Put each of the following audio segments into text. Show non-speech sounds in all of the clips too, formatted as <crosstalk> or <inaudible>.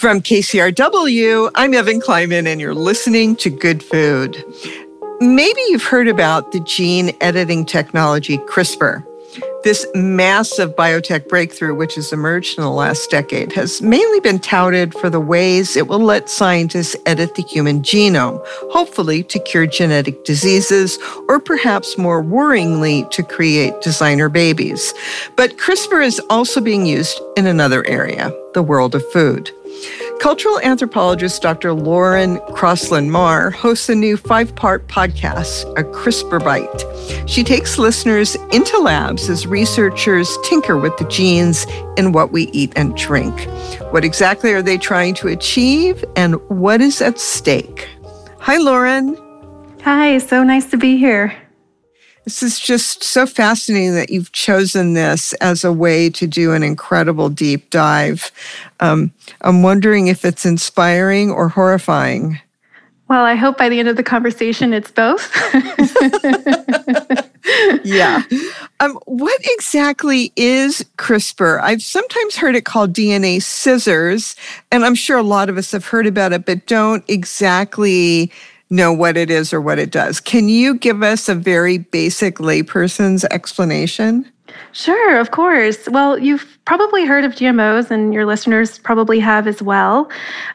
From KCRW, I'm Evan Kleiman, and you're listening to Good Food. Maybe you've heard about the gene editing technology CRISPR. This massive biotech breakthrough, which has emerged in the last decade, has mainly been touted for the ways it will let scientists edit the human genome, hopefully to cure genetic diseases, or perhaps more worryingly, to create designer babies. But CRISPR is also being used in another area, the world of food. Cultural anthropologist Dr. Lauren Crossland Marr hosts a new five part podcast, A CRISPR Bite. She takes listeners into labs as researchers tinker with the genes in what we eat and drink. What exactly are they trying to achieve, and what is at stake? Hi, Lauren. Hi, so nice to be here. This is just so fascinating that you've chosen this as a way to do an incredible deep dive. Um, I'm wondering if it's inspiring or horrifying. Well, I hope by the end of the conversation it's both. <laughs> <laughs> yeah. Um, what exactly is CRISPR? I've sometimes heard it called DNA scissors, and I'm sure a lot of us have heard about it, but don't exactly know what it is or what it does. Can you give us a very basic layperson's explanation? Sure, of course. Well, you've probably heard of GMOs, and your listeners probably have as well.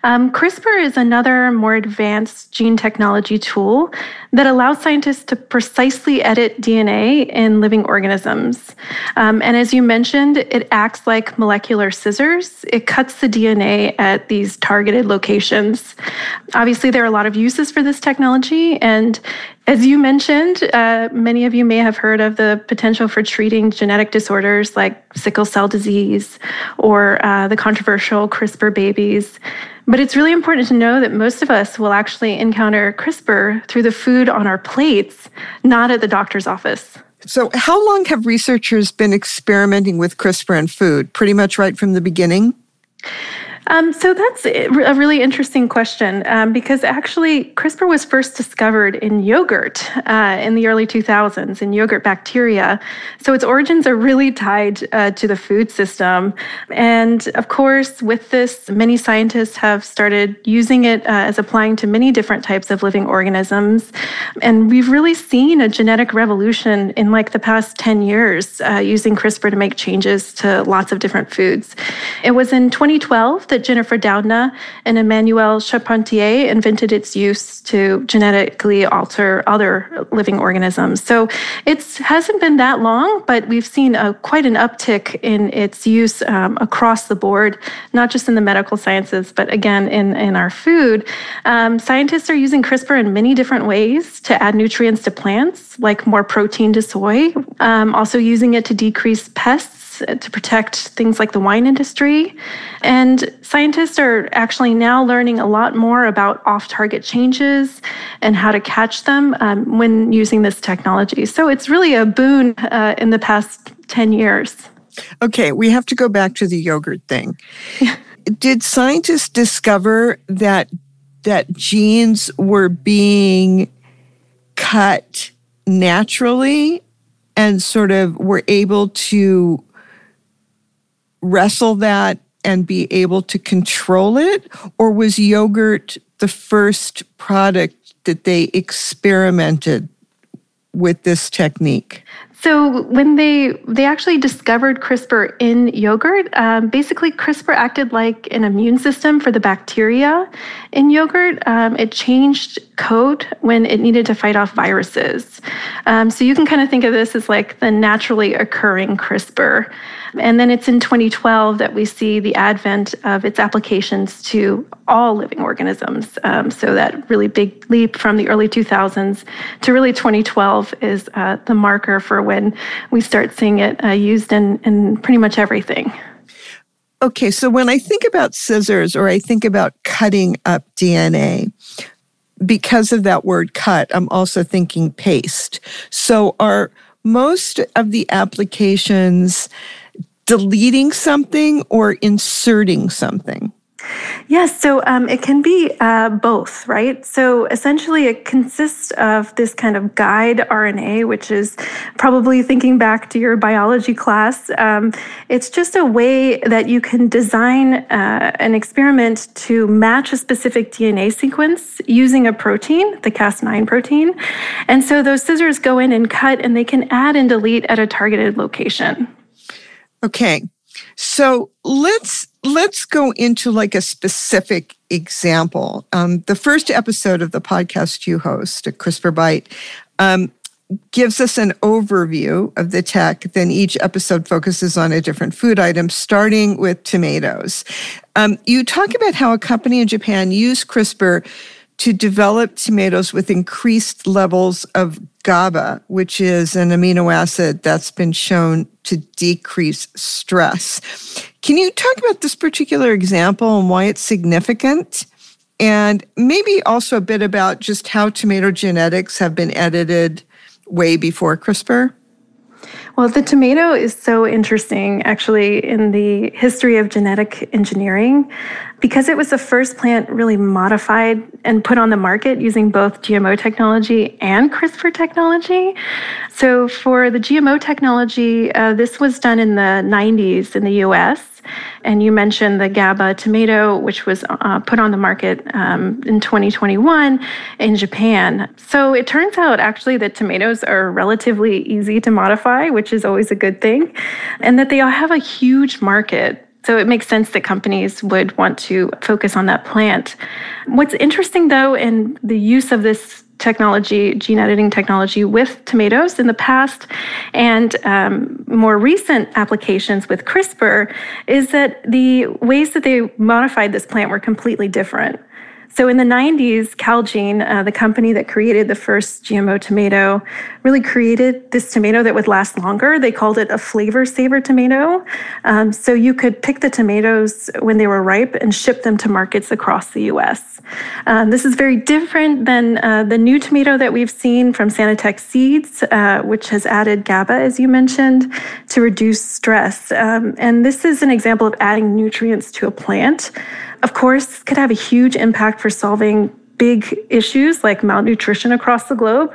Um, CRISPR is another more advanced gene technology tool that allows scientists to precisely edit DNA in living organisms. Um, and as you mentioned, it acts like molecular scissors. It cuts the DNA at these targeted locations. Obviously, there are a lot of uses for this technology, and as you mentioned, uh, many of you may have heard of the potential for treating genetic disorders like sickle cell disease or uh, the controversial CRISPR babies. But it's really important to know that most of us will actually encounter CRISPR through the food on our plates, not at the doctor's office. So, how long have researchers been experimenting with CRISPR in food? Pretty much right from the beginning? Um, so that's a really interesting question um, because actually CRISPR was first discovered in yogurt uh, in the early 2000s in yogurt bacteria. So its origins are really tied uh, to the food system. And of course, with this, many scientists have started using it uh, as applying to many different types of living organisms. And we've really seen a genetic revolution in like the past 10 years uh, using CRISPR to make changes to lots of different foods. It was in 2012 that Jennifer Doudna and Emmanuelle Charpentier invented its use to genetically alter other living organisms. So it hasn't been that long, but we've seen a, quite an uptick in its use um, across the board, not just in the medical sciences, but again in, in our food. Um, scientists are using CRISPR in many different ways to add nutrients to plants, like more protein to soy, um, also using it to decrease pests to protect things like the wine industry. And scientists are actually now learning a lot more about off target changes and how to catch them um, when using this technology. So it's really a boon uh, in the past 10 years. Okay, we have to go back to the yogurt thing. <laughs> Did scientists discover that that genes were being cut naturally and sort of were able to wrestle that and be able to control it? Or was yogurt the first product that they experimented with this technique? So when they they actually discovered CRISPR in yogurt, um, basically CRISPR acted like an immune system for the bacteria in yogurt. Um, it changed code when it needed to fight off viruses. Um, so you can kind of think of this as like the naturally occurring CRISPR. And then it's in 2012 that we see the advent of its applications to all living organisms. Um, so that really big leap from the early 2000s to really 2012 is uh, the marker for when we start seeing it uh, used in, in pretty much everything. Okay, so when I think about scissors or I think about cutting up DNA, because of that word cut, I'm also thinking paste. So are most of the applications deleting something or inserting something? Yes, so um, it can be uh, both, right? So essentially, it consists of this kind of guide RNA, which is probably thinking back to your biology class. Um, it's just a way that you can design uh, an experiment to match a specific DNA sequence using a protein, the Cas9 protein. And so those scissors go in and cut, and they can add and delete at a targeted location. Okay. So let's let's go into like a specific example. Um, the first episode of the podcast you host, a CRISPR Bite, um, gives us an overview of the tech. Then each episode focuses on a different food item, starting with tomatoes. Um, you talk about how a company in Japan used CRISPR to develop tomatoes with increased levels of GABA, which is an amino acid that's been shown to decrease stress. Can you talk about this particular example and why it's significant? And maybe also a bit about just how tomato genetics have been edited way before CRISPR? Well, the tomato is so interesting, actually, in the history of genetic engineering, because it was the first plant really modified and put on the market using both GMO technology and CRISPR technology. So, for the GMO technology, uh, this was done in the 90s in the US. And you mentioned the GABA tomato, which was uh, put on the market um, in 2021 in Japan. So it turns out actually that tomatoes are relatively easy to modify, which is always a good thing, and that they have a huge market. So it makes sense that companies would want to focus on that plant. What's interesting, though, in the use of this technology, gene editing technology with tomatoes in the past, and um, more recent applications with CRISPR, is that the ways that they modified this plant were completely different. So in the 90s, Calgene, uh, the company that created the first GMO tomato, really created this tomato that would last longer. They called it a Flavr Savr tomato. Um, so you could pick the tomatoes when they were ripe and ship them to markets across the US. Um, this is very different than uh, the new tomato that we've seen from Sanatech Seeds, uh, which has added GABA, as you mentioned, to reduce stress. Um, and this is an example of adding nutrients to a plant of course, could have a huge impact for solving big issues like malnutrition across the globe.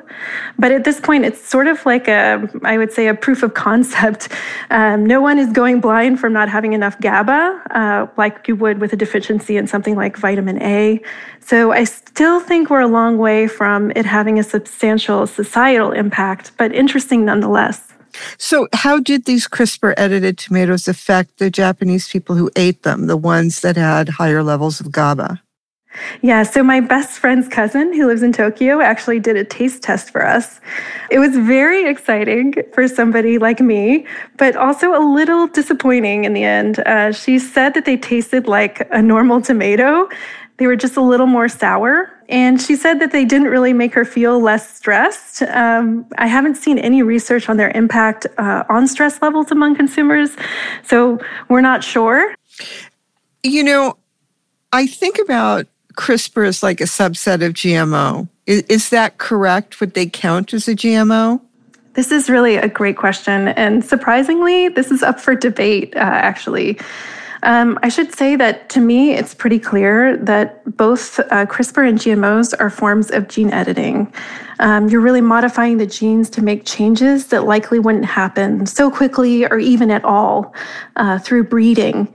But at this point, it's sort of like a, I would say, a proof of concept. <laughs> Um, no one is going blind from not having enough GABA, uh, like you would with a deficiency in something like vitamin A. So I still think we're a long way from it having a substantial societal impact, but interesting nonetheless. So, how did these CRISPR edited tomatoes affect the Japanese people who ate them, the ones that had higher levels of GABA? Yeah, so my best friend's cousin, who lives in Tokyo, actually did a taste test for us. It was very exciting for somebody like me, but also a little disappointing in the end. Uh, she said that they tasted like a normal tomato, they were just a little more sour. And she said that they didn't really make her feel less stressed. Um, I haven't seen any research on their impact uh, on stress levels among consumers. So we're not sure. You know, I think about CRISPR as like a subset of GMO. Is, is that correct? Would they count as a GMO? This is really a great question. And surprisingly, this is up for debate, uh, actually. Um, I should say that to me, it's pretty clear that both uh, CRISPR and GMOs are forms of gene editing. Um, you're really modifying the genes to make changes that likely wouldn't happen so quickly or even at all uh, through breeding.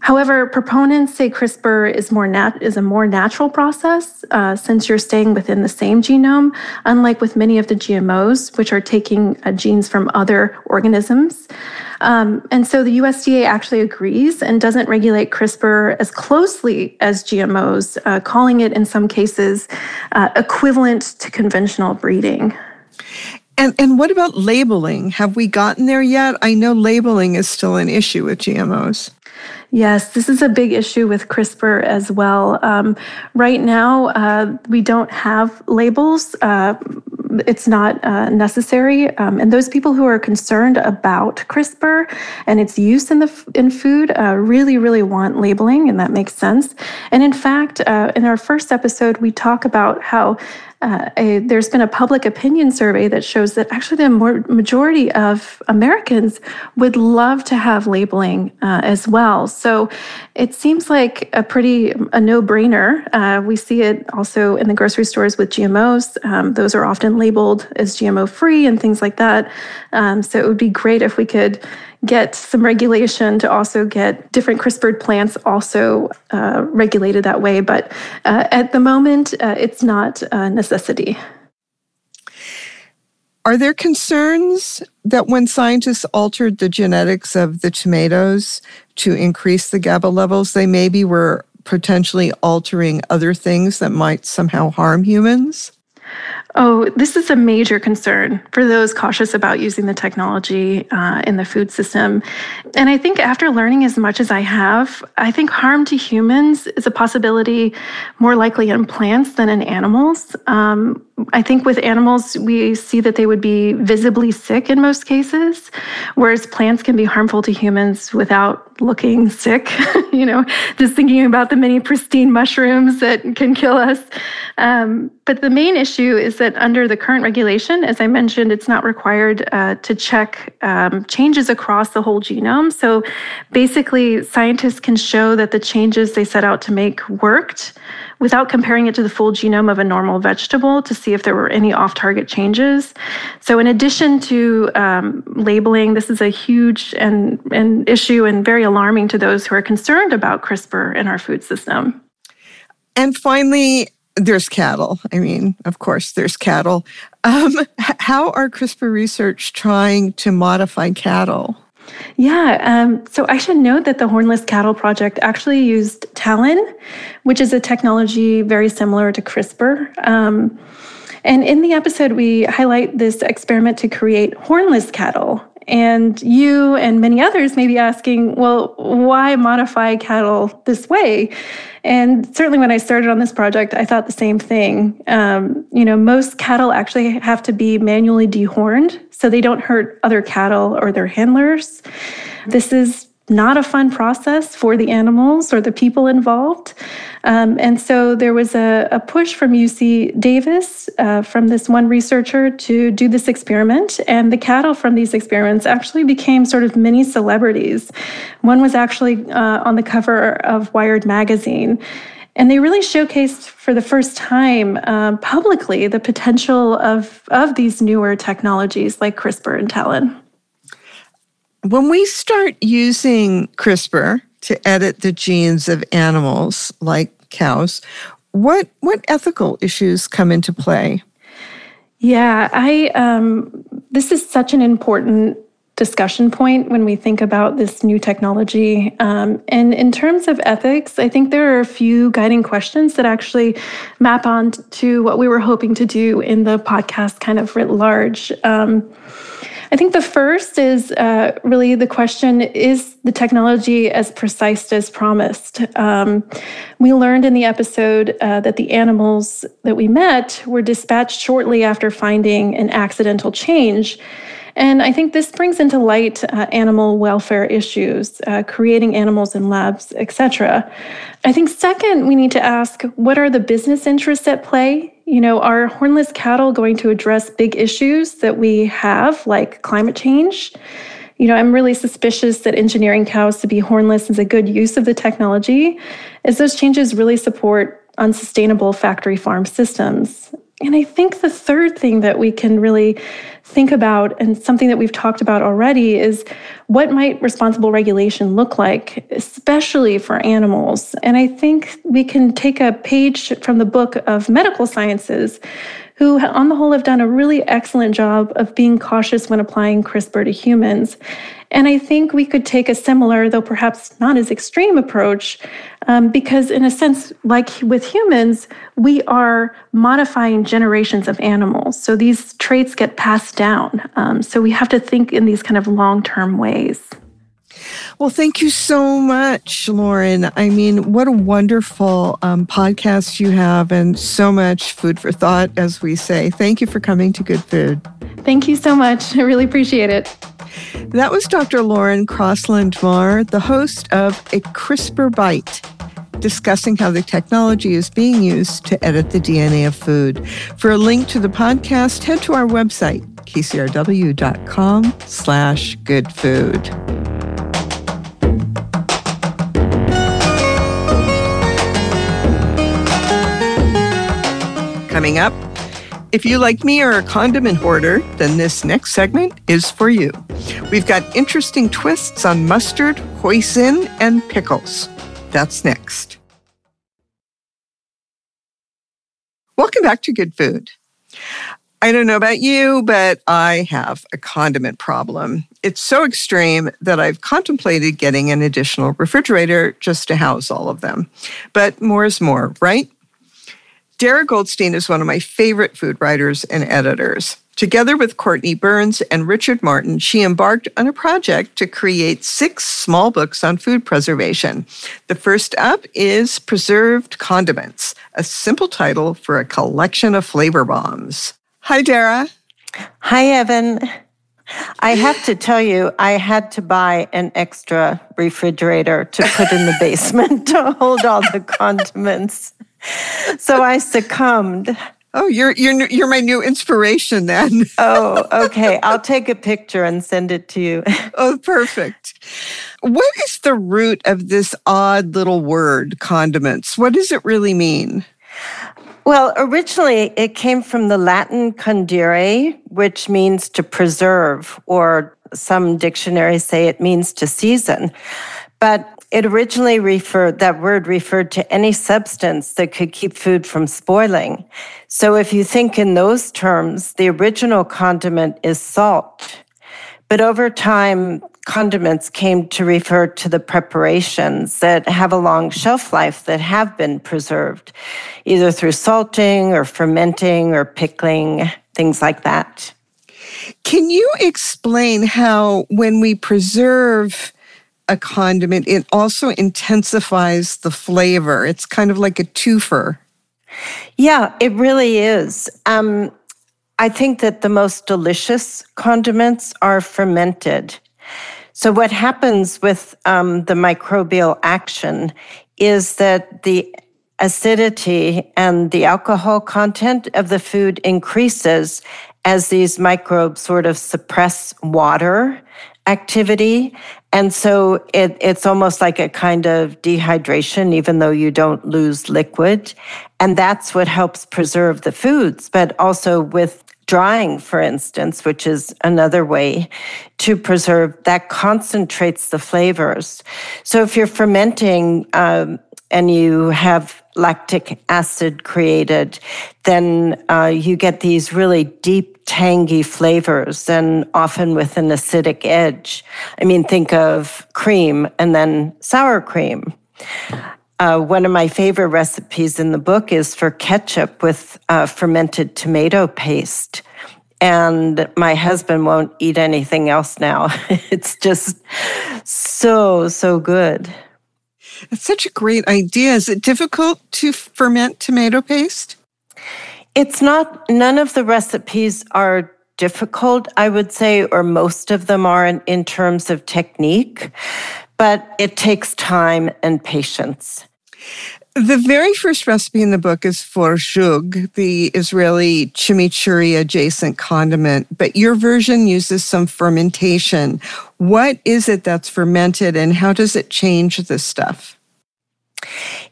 However, proponents say CRISPR is more nat- is a more natural process uh, since you're staying within the same genome, unlike with many of the GMOs, which are taking uh, genes from other organisms. Um, and so the USDA actually agrees and doesn't regulate CRISPR as closely as GMOs, uh, calling it in some cases uh, equivalent to conventional breeding. And, and what about labeling? Have we gotten there yet? I know labeling is still an issue with GMOs. Yes, this is a big issue with CRISPR as well. Um, right now, uh, we don't have labels. Uh, it's not uh, necessary. Um, and those people who are concerned about CRISPR and its use in the in food uh, really, really want labeling, and that makes sense. And in fact, uh, in our first episode, we talk about how uh, a, there's been a public opinion survey that shows that actually the more, majority of Americans would love to have labeling uh, as well. So it seems like a pretty a no-brainer. Uh, we see it also in the grocery stores with GMOs. Um, those are often labeled as GMO free and things like that. Um, so it would be great if we could get some regulation to also get different CRISPR plants also uh, regulated that way. But uh, at the moment, uh, it's not a necessity. Are there concerns that when scientists altered the genetics of the tomatoes to increase the GABA levels, they maybe were potentially altering other things that might somehow harm humans? Oh, this is a major concern for those cautious about using the technology uh, in the food system. And I think after learning as much as I have, I think harm to humans is a possibility more likely in plants than in animals. Um, I think with animals, we see that they would be visibly sick in most cases, whereas plants can be harmful to humans without looking sick. <laughs> you know, just thinking about the many pristine mushrooms that can kill us. Um, but the main issue is that under the current regulation, as I mentioned, it's not required uh, to check um, changes across the whole genome. So basically, scientists can show that the changes they set out to make worked without comparing it to the full genome of a normal vegetable to see if there were any off target changes. So, in addition to um, labeling, this is a huge and, and issue and very alarming to those who are concerned about CRISPR in our food system. And finally, there's cattle. I mean, of course, there's cattle. Um, how are CRISPR research trying to modify cattle? Yeah, um, so I should note that the Hornless Cattle Project actually used TALEN, which is a technology very similar to CRISPR. Um, and in the episode, we highlight this experiment to create hornless cattle. And you and many others may be asking, well, why modify cattle this way? And certainly when I started on this project, I thought the same thing. Um, you know, most cattle actually have to be manually dehorned so they don't hurt other cattle or their handlers. This is not a fun process for the animals or the people involved. Um, and so there was a, a, push from UC Davis, uh, from this one researcher, to do this experiment. And the cattle from these experiments actually became sort of mini celebrities. One was actually uh, on the cover of Wired magazine. And they really showcased for the first time uh, publicly the potential of, of these newer technologies like CRISPR and TALEN. When we start using CRISPR to edit the genes of animals like cows, what what ethical issues come into play? Yeah, I um, this is such an important discussion point when we think about this new technology. Um, and in terms of ethics, I think there are a few guiding questions that actually map on to what we were hoping to do in the podcast, kind of writ large. Um, I think the first is uh, really the question is the technology as precise as promised? Um, we learned in the episode uh, that the animals that we met were dispatched shortly after finding an accidental change. And I think this brings into light uh, animal welfare issues, uh, creating animals in labs, etc. I think second, we need to ask what are the business interests at play? You know, are hornless cattle going to address big issues that we have, like climate change? You know, I'm really suspicious that engineering cows to be hornless is a good use of the technology, as those changes really support unsustainable factory farm systems. And I think the third thing that we can really think about, and something that we've talked about already, is what might responsible regulation look like, especially for animals. And I think we can take a page from the book of medical sciences, who, on the whole, have done a really excellent job of being cautious when applying CRISPR to humans. And I think we could take a similar, though perhaps not as extreme approach, um, because in a sense, like with humans, we are modifying generations of animals. So these traits get passed down. Um, so we have to think in these kind of long term ways. Well, thank you so much, Lauren. I mean, what a wonderful um, podcast you have, and so much food for thought, as we say. Thank you for coming to Good Food. Thank you so much. I really appreciate it. That was Dr. Lauren Crossland Marr, the host of A CRISPR Bite. discussing how the technology is being used to edit the DNA of food. For a link to the podcast, head to our website, kcrw.com slash good food. Coming up, if you, like me, are a condiment hoarder, then this next segment is for you. We've got interesting twists on mustard, hoisin, and pickles. That's next. Welcome back to Good Food. I don't know about you, but I have a condiment problem. It's so extreme that I've contemplated getting an additional refrigerator just to house all of them. But more is more, right? Darra Goldstein is one of my favorite food writers and editors. Together with Cortney Burns and Richard Martin, she embarked on a project to create six small books on food preservation. The first up is Preserved Condiments, a simple title for a collection of flavor bombs. Hi, Darra. Hi, Evan. I have to tell you, I had to buy an extra refrigerator to put in the basement to hold all the condiments so I succumbed. Oh, you're you're you're my new inspiration then. <laughs> oh, okay. I'll take a picture and send it to you. oh, perfect. What is the root of this odd little word, condiments? What does it really mean? Well, originally it came from the Latin condire, which means to preserve, or some dictionaries say it means to season. But it originally referred, that word referred to any substance that could keep food from spoiling. So if you think in those terms, the original condiment is salt. But over time, condiments came to refer to the preparations that have a long shelf life that have been preserved, either through salting or fermenting or pickling, things like that. Can you explain how, when we preserve a condiment, it also intensifies the flavor. It's kind of like a twofer. Yeah, it really is. Um, I think that the most delicious condiments are fermented. So, what happens with um, the microbial action is that the acidity and the alcohol content of the food increases as these microbes sort of suppress water activity. And so it, it's almost like a kind of dehydration, even though you don't lose liquid. And that's what helps preserve the foods. But also with drying, for instance, which is another way to preserve, that concentrates the flavors. So if you're fermenting um, and you have lactic acid created, then uh, you get these really deep, tangy flavors and often with an acidic edge. I mean, think of cream and then sour cream. Uh, one of my favorite recipes in the book is for ketchup with uh, fermented tomato paste. And my husband won't eat anything else now. <laughs> it's just so, so good. It's such a great idea. Is it difficult to ferment tomato paste? It's not, none of the recipes are difficult, I would say, or most of them are in, in terms of technique, but it takes time and patience. The very first recipe in the book is for zhug, the Israeli chimichurri adjacent condiment, but your version uses some fermentation. What is it that's fermented and how does it change the stuff?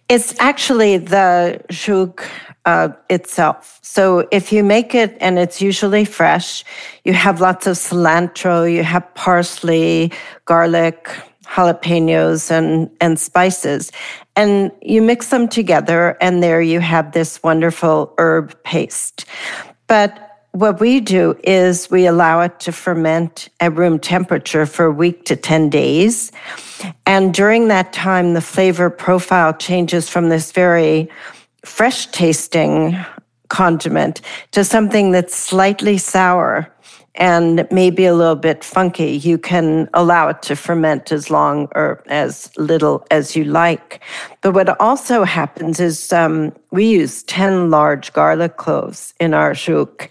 It's actually the zhug uh, itself. So if you make it and it's usually fresh, you have lots of cilantro, you have parsley, garlic, jalapenos and, and spices. And you mix them together, and there you have this wonderful herb paste. But what we do is we allow it to ferment at room temperature for a week to 10 days. And during that time, the flavor profile changes from this very fresh tasting condiment to something that's slightly sour and maybe a little bit funky, you can allow it to ferment as long or as little as you like. But what also happens is um, we use 10 large garlic cloves in our zhug.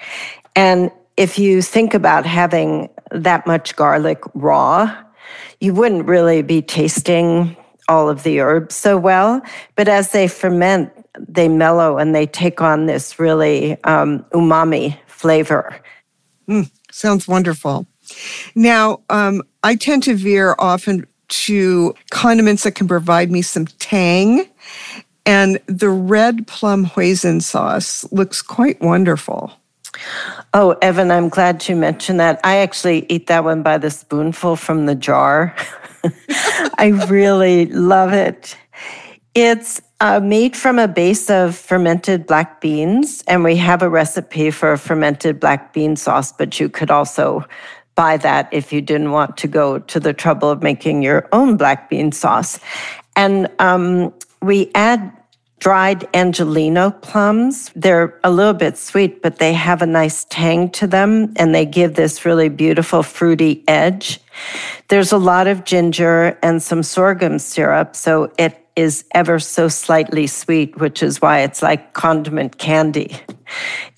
And if you think about having that much garlic raw, you wouldn't really be tasting all of the herbs so well. But as they ferment, they mellow and they take on this really um, umami flavor. Mm, sounds wonderful. Now, um, I tend to veer often to condiments that can provide me some tang. And the red plum hoisin sauce looks quite wonderful. Oh, Evan, I'm glad you mentioned that. I actually eat that one by the spoonful from the jar. <laughs> I really love it. It's uh, made from a base of fermented black beans, and we have a recipe for a fermented black bean sauce, but you could also buy that if you didn't want to go to the trouble of making your own black bean sauce. And um, we add dried Angeleno plums. They're a little bit sweet, but they have a nice tang to them and they give this really beautiful fruity edge. There's a lot of ginger and some sorghum syrup, so it is ever so slightly sweet, which is why it's like condiment candy.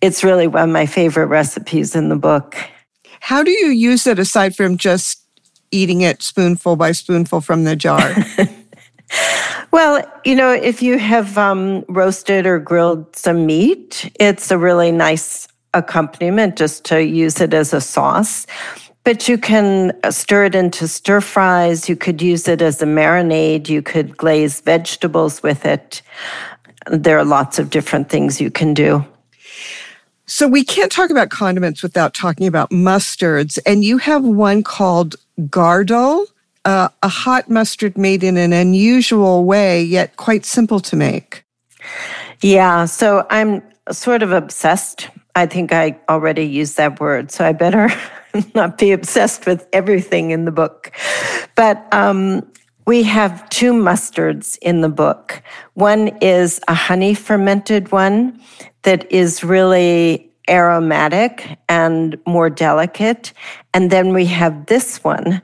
It's really one of my favorite recipes in the book. How do you use it aside from just eating it spoonful by spoonful from the jar? <laughs> well, you know, if you have um, roasted or grilled some meat, it's a really nice accompaniment just to use it as a sauce. But you can stir it into stir fries. You could use it as a marinade. You could glaze vegetables with it. There are lots of different things you can do. So we can't talk about condiments without talking about mustards. And you have one called Gardol, uh, a hot mustard made in an unusual way, yet quite simple to make. Yeah, so I'm sort of obsessed. I think I already used that word, so I better <laughs> <laughs> not be obsessed with everything in the book. But um, we have two mustards in the book. One is a honey fermented one that is really aromatic and more delicate. And then we have this one,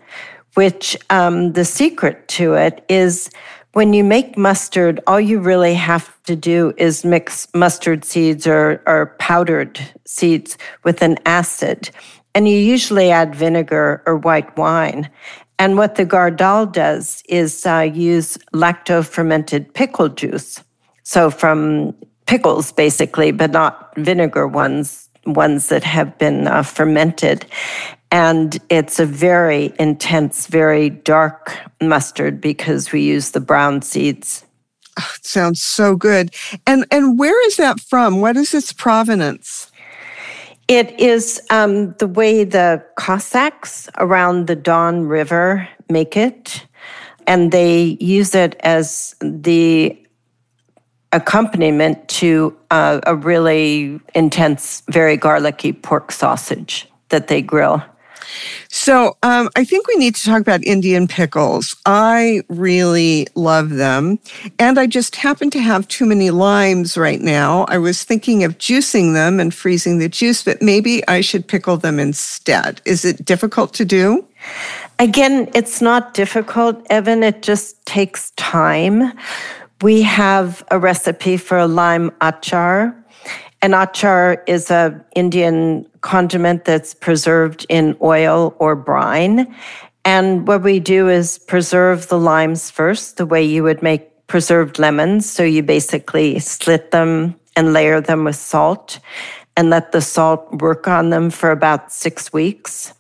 which um, the secret to it is when you make mustard, all you really have to do is mix mustard seeds or, or powdered seeds with an acid. And you usually add vinegar or white wine. And what the Gardol does is uh, use lacto fermented pickle juice. So from pickles, basically, but not vinegar ones, ones that have been uh, fermented. And it's a very intense, very dark mustard because we use the brown seeds. Oh, sounds so good. And and where is that from? What is its provenance? It is um, the way the Cossacks around the Don River make it, and they use it as the accompaniment to uh, a really intense, very garlicky pork sausage that they grill. So um, I think we need to talk about Indian pickles. I really love them. And I just happen to have too many limes right now. I was thinking of juicing them and freezing the juice, but maybe I should pickle them instead. Is it difficult to do? Again, it's not difficult, Evan. It just takes time. We have a recipe for a lime achar. An achar is an Indian condiment that's preserved in oil or brine. And what we do is preserve the limes first, the way you would make preserved lemons. So you basically slit them and layer them with salt and let the salt work on them for about six weeks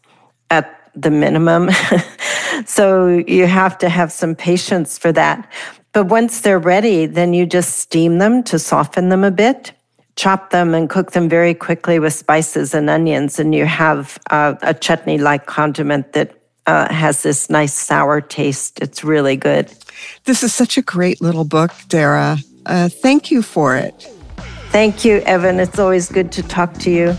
at the minimum. <laughs> so you have to have some patience for that. But once they're ready, then you just steam them to soften them a bit chop them and cook them very quickly with spices and onions, and you have uh, a chutney like condiment that uh, has this nice sour taste. It's really good. This is such a great little book, Darra. Uh, thank you for it. Thank you, Evan. It's always good to talk to you.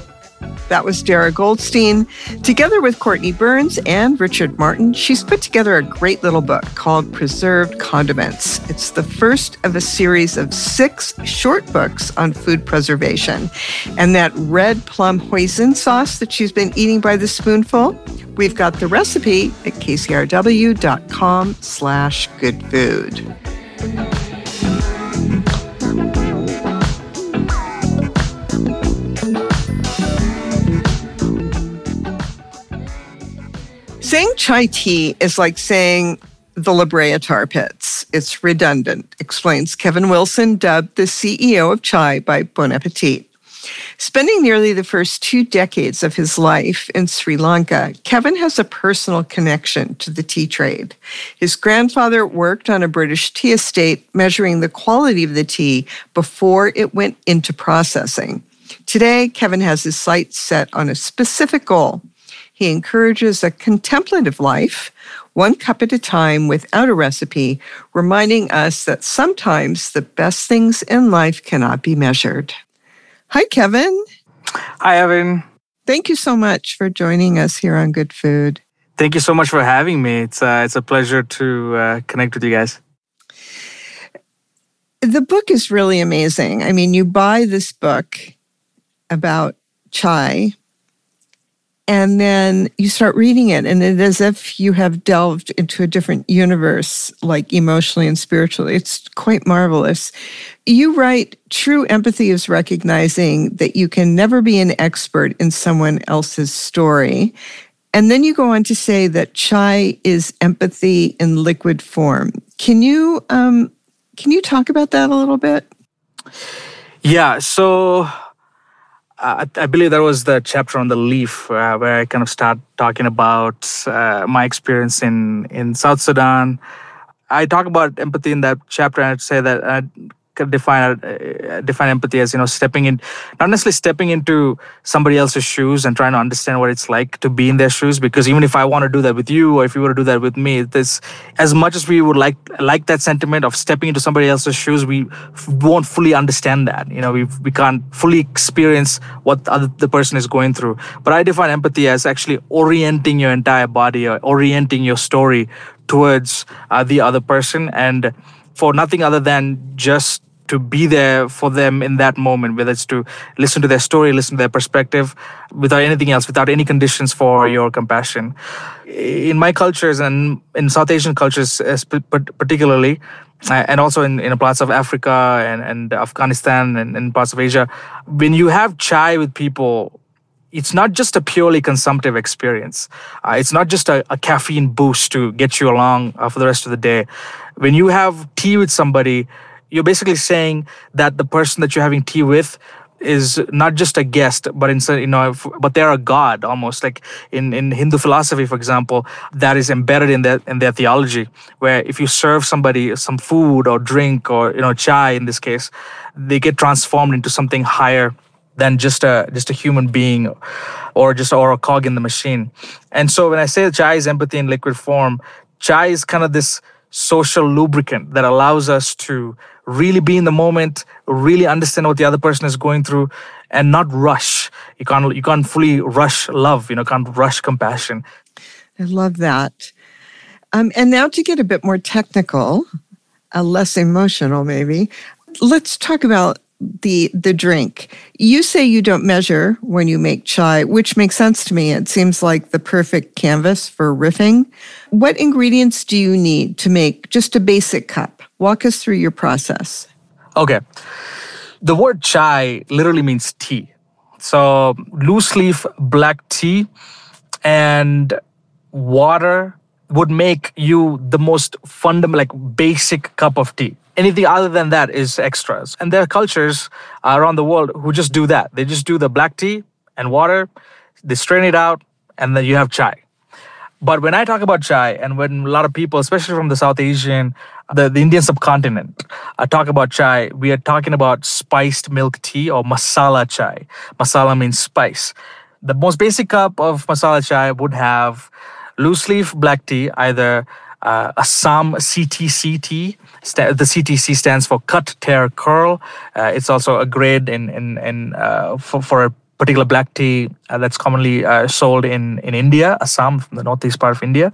That was Darra Goldstein. Together with Cortney Burns and Richard Martin, she's put together a great little book called Preserved Condiments. It's the first of a series of six short books on food preservation. And that red plum hoisin sauce that she's been eating by the spoonful, we've got the recipe at kcrw.com slash good food. Saying chai tea is like saying the La Brea tar pits. It's redundant, explains Kevin Wilson, dubbed the CEO of Chai by Bon Appetit. Spending nearly the first two decades of his life in Sri Lanka, Kevin has a personal connection to the tea trade. His grandfather worked on a British tea estate measuring the quality of the tea before it went into processing. Today, Kevin has his sights set on a specific goal. He encourages a contemplative life one cup at a time without a recipe, reminding us that sometimes the best things in life cannot be measured. Hi, Kevin. Hi, Evan. Thank you so much for joining us here on Good Food. Thank you so much for having me. It's uh, it's a pleasure to uh, connect with you guys. The book is really amazing. I mean, you buy this book about chai and then you start reading it and it is as if you have delved into a different universe like emotionally and spiritually. It's quite marvelous. You write true empathy is recognizing that you can never be an expert in someone else's story. And then you go on to say that chai is empathy in liquid form. Can you um, can you talk about that a little bit? Yeah so uh, I believe that was the chapter on the leaf uh, where I kind of start talking about uh, my experience in in South Sudan. I talk about empathy in that chapter, and I'd say that uh, define uh, define empathy as you know stepping in not necessarily stepping into somebody else's shoes and trying to understand what it's like to be in their shoes because even if i want to do that with you or if you were to do that with me this as much as we would like like that sentiment of stepping into somebody else's shoes we won't fully understand that you know we we can't fully experience what the, other, the person is going through. But i define empathy as actually orienting your entire body or orienting your story towards uh, the other person and for nothing other than just to be there for them in that moment, whether it's to listen to their story, listen to their perspective, without anything else, without any conditions for your compassion. In my cultures and in South Asian cultures, particularly, uh, and also in, in parts of Africa and, and Afghanistan and, and parts of Asia, when you have chai with people, it's not just a purely consumptive experience. Uh, it's not just a, a, caffeine boost to get you along uh, for the rest of the day. When you have tea with somebody, you're basically saying that the person that you're having tea with is not just a guest but instead you know but they're a god almost. Like in in hindu philosophy for example that is embedded in their in their theology where if you serve somebody some food or drink or you know chai in this case they get transformed into something higher than just a just a human being or just or a cog in the machine. And so when i say chai is empathy in liquid form chai is kind of this social lubricant that allows us to really be in the moment, really understand what the other person is going through, and not rush. You can't you can't fully rush love. You know, can't rush compassion. I love that. Um, and now to get a bit more technical, uh, less emotional, maybe. Let's talk about the the drink. You say you don't measure when you make chai, which makes sense to me. It seems like the perfect canvas for riffing. What ingredients do you need to make just a basic cup? Walk us through your process. Okay. The word chai literally means tea. So, loose leaf black tea and water would make you the most fundamental, like basic cup of tea anything other than that is extras. And there are cultures around the world who just do that. They just do the black tea and water, they strain it out, and then you have chai. But when I talk about chai, and when a lot of people, especially from the South Asian, the, the Indian subcontinent, uh, talk about chai, we are talking about spiced milk tea or masala chai. Masala means spice. The most basic cup of masala chai would have loose leaf black tea, either uh, Assam CTCT. The CTC stands for cut, tear, curl. Uh, it's also a grade in in in uh, for, for a particular black tea uh, that's commonly uh, sold in in India, Assam, from the northeast part of India.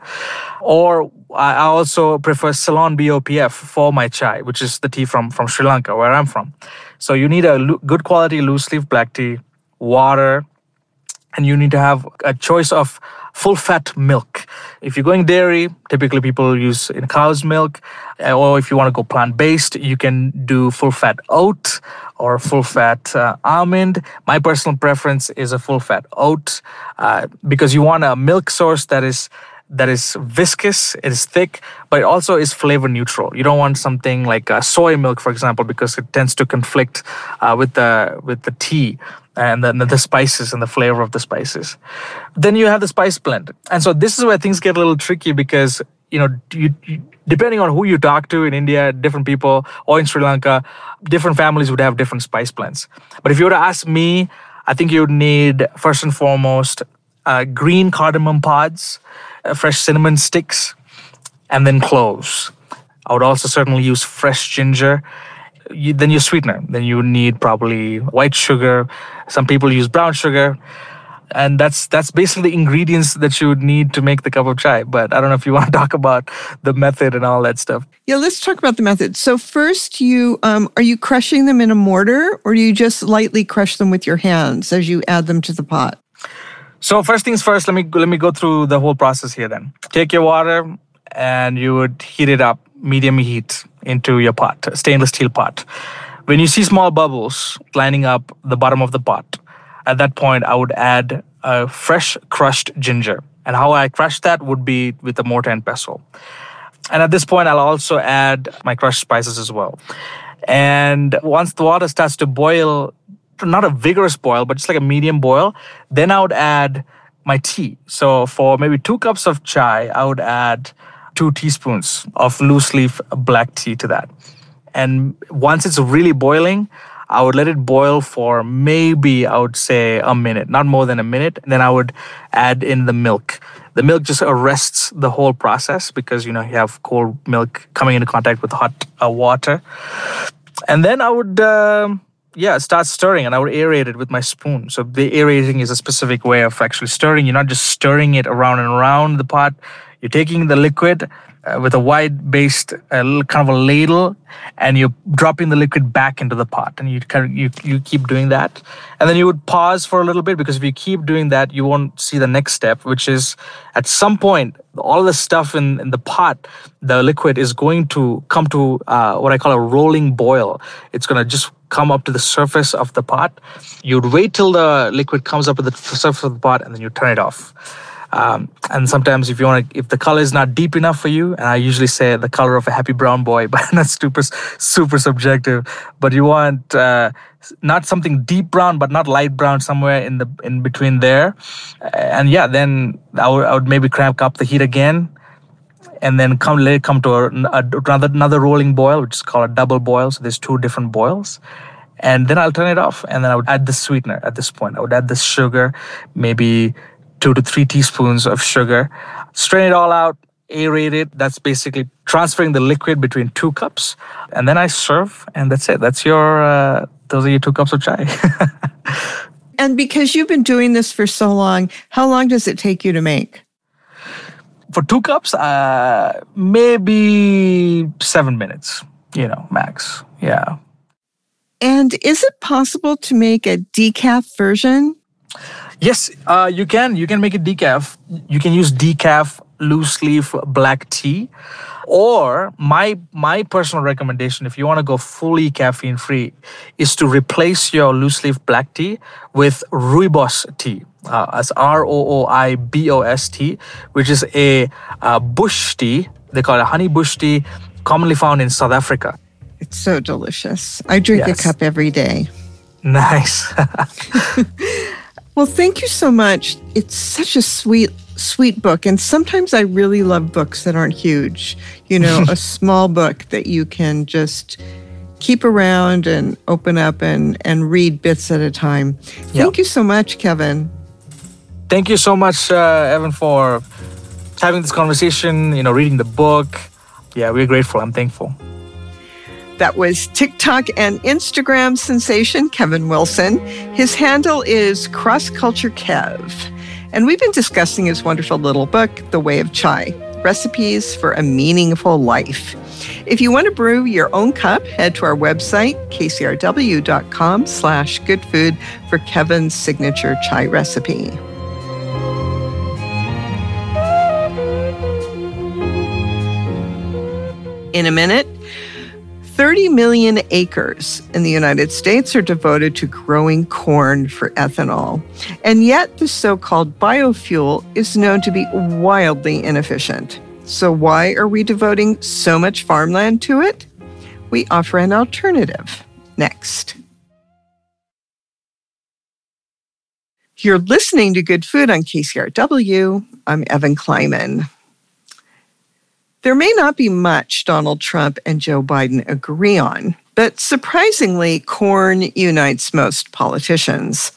Or I also prefer Ceylon BOPF for my chai, which is the tea from from Sri Lanka, where I'm from. So you need a lo- good quality loose leaf black tea, water, and you need to have a choice of full fat milk. If you're going dairy, typically people use in cow's milk, uh, or if you want to go plant based, you can do full fat oat or full fat uh, almond. My personal preference is a full fat oat uh, because you want a milk source that is that is viscous, it is thick, but it also is flavor neutral. You don't want something like uh, soy milk, for example, because it tends to conflict uh, with the with the tea and then the spices and the flavor of the spices. Then you have the spice blend, and so this is where things get a little tricky because you know you, you depending on who you talk to in India, different people, or in Sri Lanka, different families would have different spice blends. But if you were to ask me, I think you would need first and foremost uh, green cardamom pods uh, fresh cinnamon sticks, and then cloves. I would also certainly use fresh ginger. You, then your sweetener. Then you need probably white sugar. Some people use brown sugar and that's that's basically the ingredients that you would need to make the cup of chai but i don't know if you <laughs> want to talk about the method and all that stuff yeah let's talk about the method so first you um, are you crushing them in a mortar or do you just lightly crush them with your hands as you add them to the pot so first things first, let me let me go through the whole process here. Then take your water and you would heat it up medium heat into your pot, stainless steel pot. When you see small bubbles lining up the bottom of the pot, at that point I would add a fresh crushed ginger. And how I crush that would be with a mortar and pestle. And at this point, I'll also add my crushed spices as well. And once the water starts to boil not a vigorous boil, but just like a medium boil. Then I would add my tea. So for maybe two cups of chai, I would add two teaspoons of loose leaf black tea to that. And once it's really boiling, I would let it boil for maybe I would say a minute, not more than a minute. And then I would add in the milk. The milk just arrests the whole process because you know you have cold milk coming into contact with hot uh, water. And then I would uh, yeah, start stirring and I would aerate it with my spoon. So the aerating is a specific way of actually stirring. You're not just stirring it around and around the pot. You're taking the liquid uh, with a wide based uh, kind of a ladle and you're dropping the liquid back into the pot. And you kind of you, you keep doing that. And then you would pause for a little bit because if you keep doing that you won't see the next step which is at some point all the stuff in, in the pot the liquid is going to come to uh, what i call a rolling boil. It's going to just come up to the surface of the pot. You'd wait till the liquid comes up to the surface of the pot and then you turn it off um, and sometimes if you want if the color is not deep enough for you, and I usually say the color of a happy brown boy, <laughs> but that's super, super subjective. But you want uh, not something deep brown, but not light brown, somewhere in the in between there. And yeah, then I would, I would maybe crank up the heat again, and then come let it come to a, a, another another rolling boil, which is called a double boil. So there's two different boils and then I'll turn it off and then I would add the sweetener at this point. I would add the sugar, maybe two to three teaspoons of sugar. Strain it all out, aerate it. That's basically transferring the liquid between two cups. And then I serve, and that's it. That's your, uh, those are your two cups of chai. <laughs> and because you've been doing this for so long, how long does it take you to make? For two cups, uh, maybe seven minutes, you know, max. Yeah. And is it possible to make a decaf version? Yes, uh, you can. You can make it decaf. You can use decaf loose leaf black tea. Or my my personal recommendation, if you want to go fully caffeine free, is to replace your loose leaf black tea with rooibos tea. Uh, as R O O I B O S T, which is a uh, bush tea. They call it honey bush tea, commonly found in South Africa. It's so delicious. I drink yes. a cup every day. Nice. <laughs> <laughs> Well, thank you so much. It's such a sweet, sweet book. And sometimes I really love books that aren't huge. You know, <laughs> a small book that you can just keep around and open up and, and read bits at a time. Yep. Thank you so much, Kevin. Thank you so much, uh, Evan, for having this conversation, you know, reading the book. Yeah, we're grateful. I'm thankful. That was TikTok and Instagram sensation Kevin Wilson. His handle is Cross Culture Kev. And we've been discussing his wonderful little book, The Way of Chai Recipes for a Meaningful Life. If you want to brew your own cup, head to our website, kcrw.com slash good food for Kevin's signature chai recipe. In a minute, 30 million acres in the United States are devoted to growing corn for ethanol. And yet, the so called biofuel is known to be wildly inefficient. So, why are we devoting so much farmland to it? We offer an alternative next. You're listening to Good Food on KCRW. I'm Evan Kleiman. There may not be much Donald Trump and Joe Biden agree on, but surprisingly, corn unites most politicians.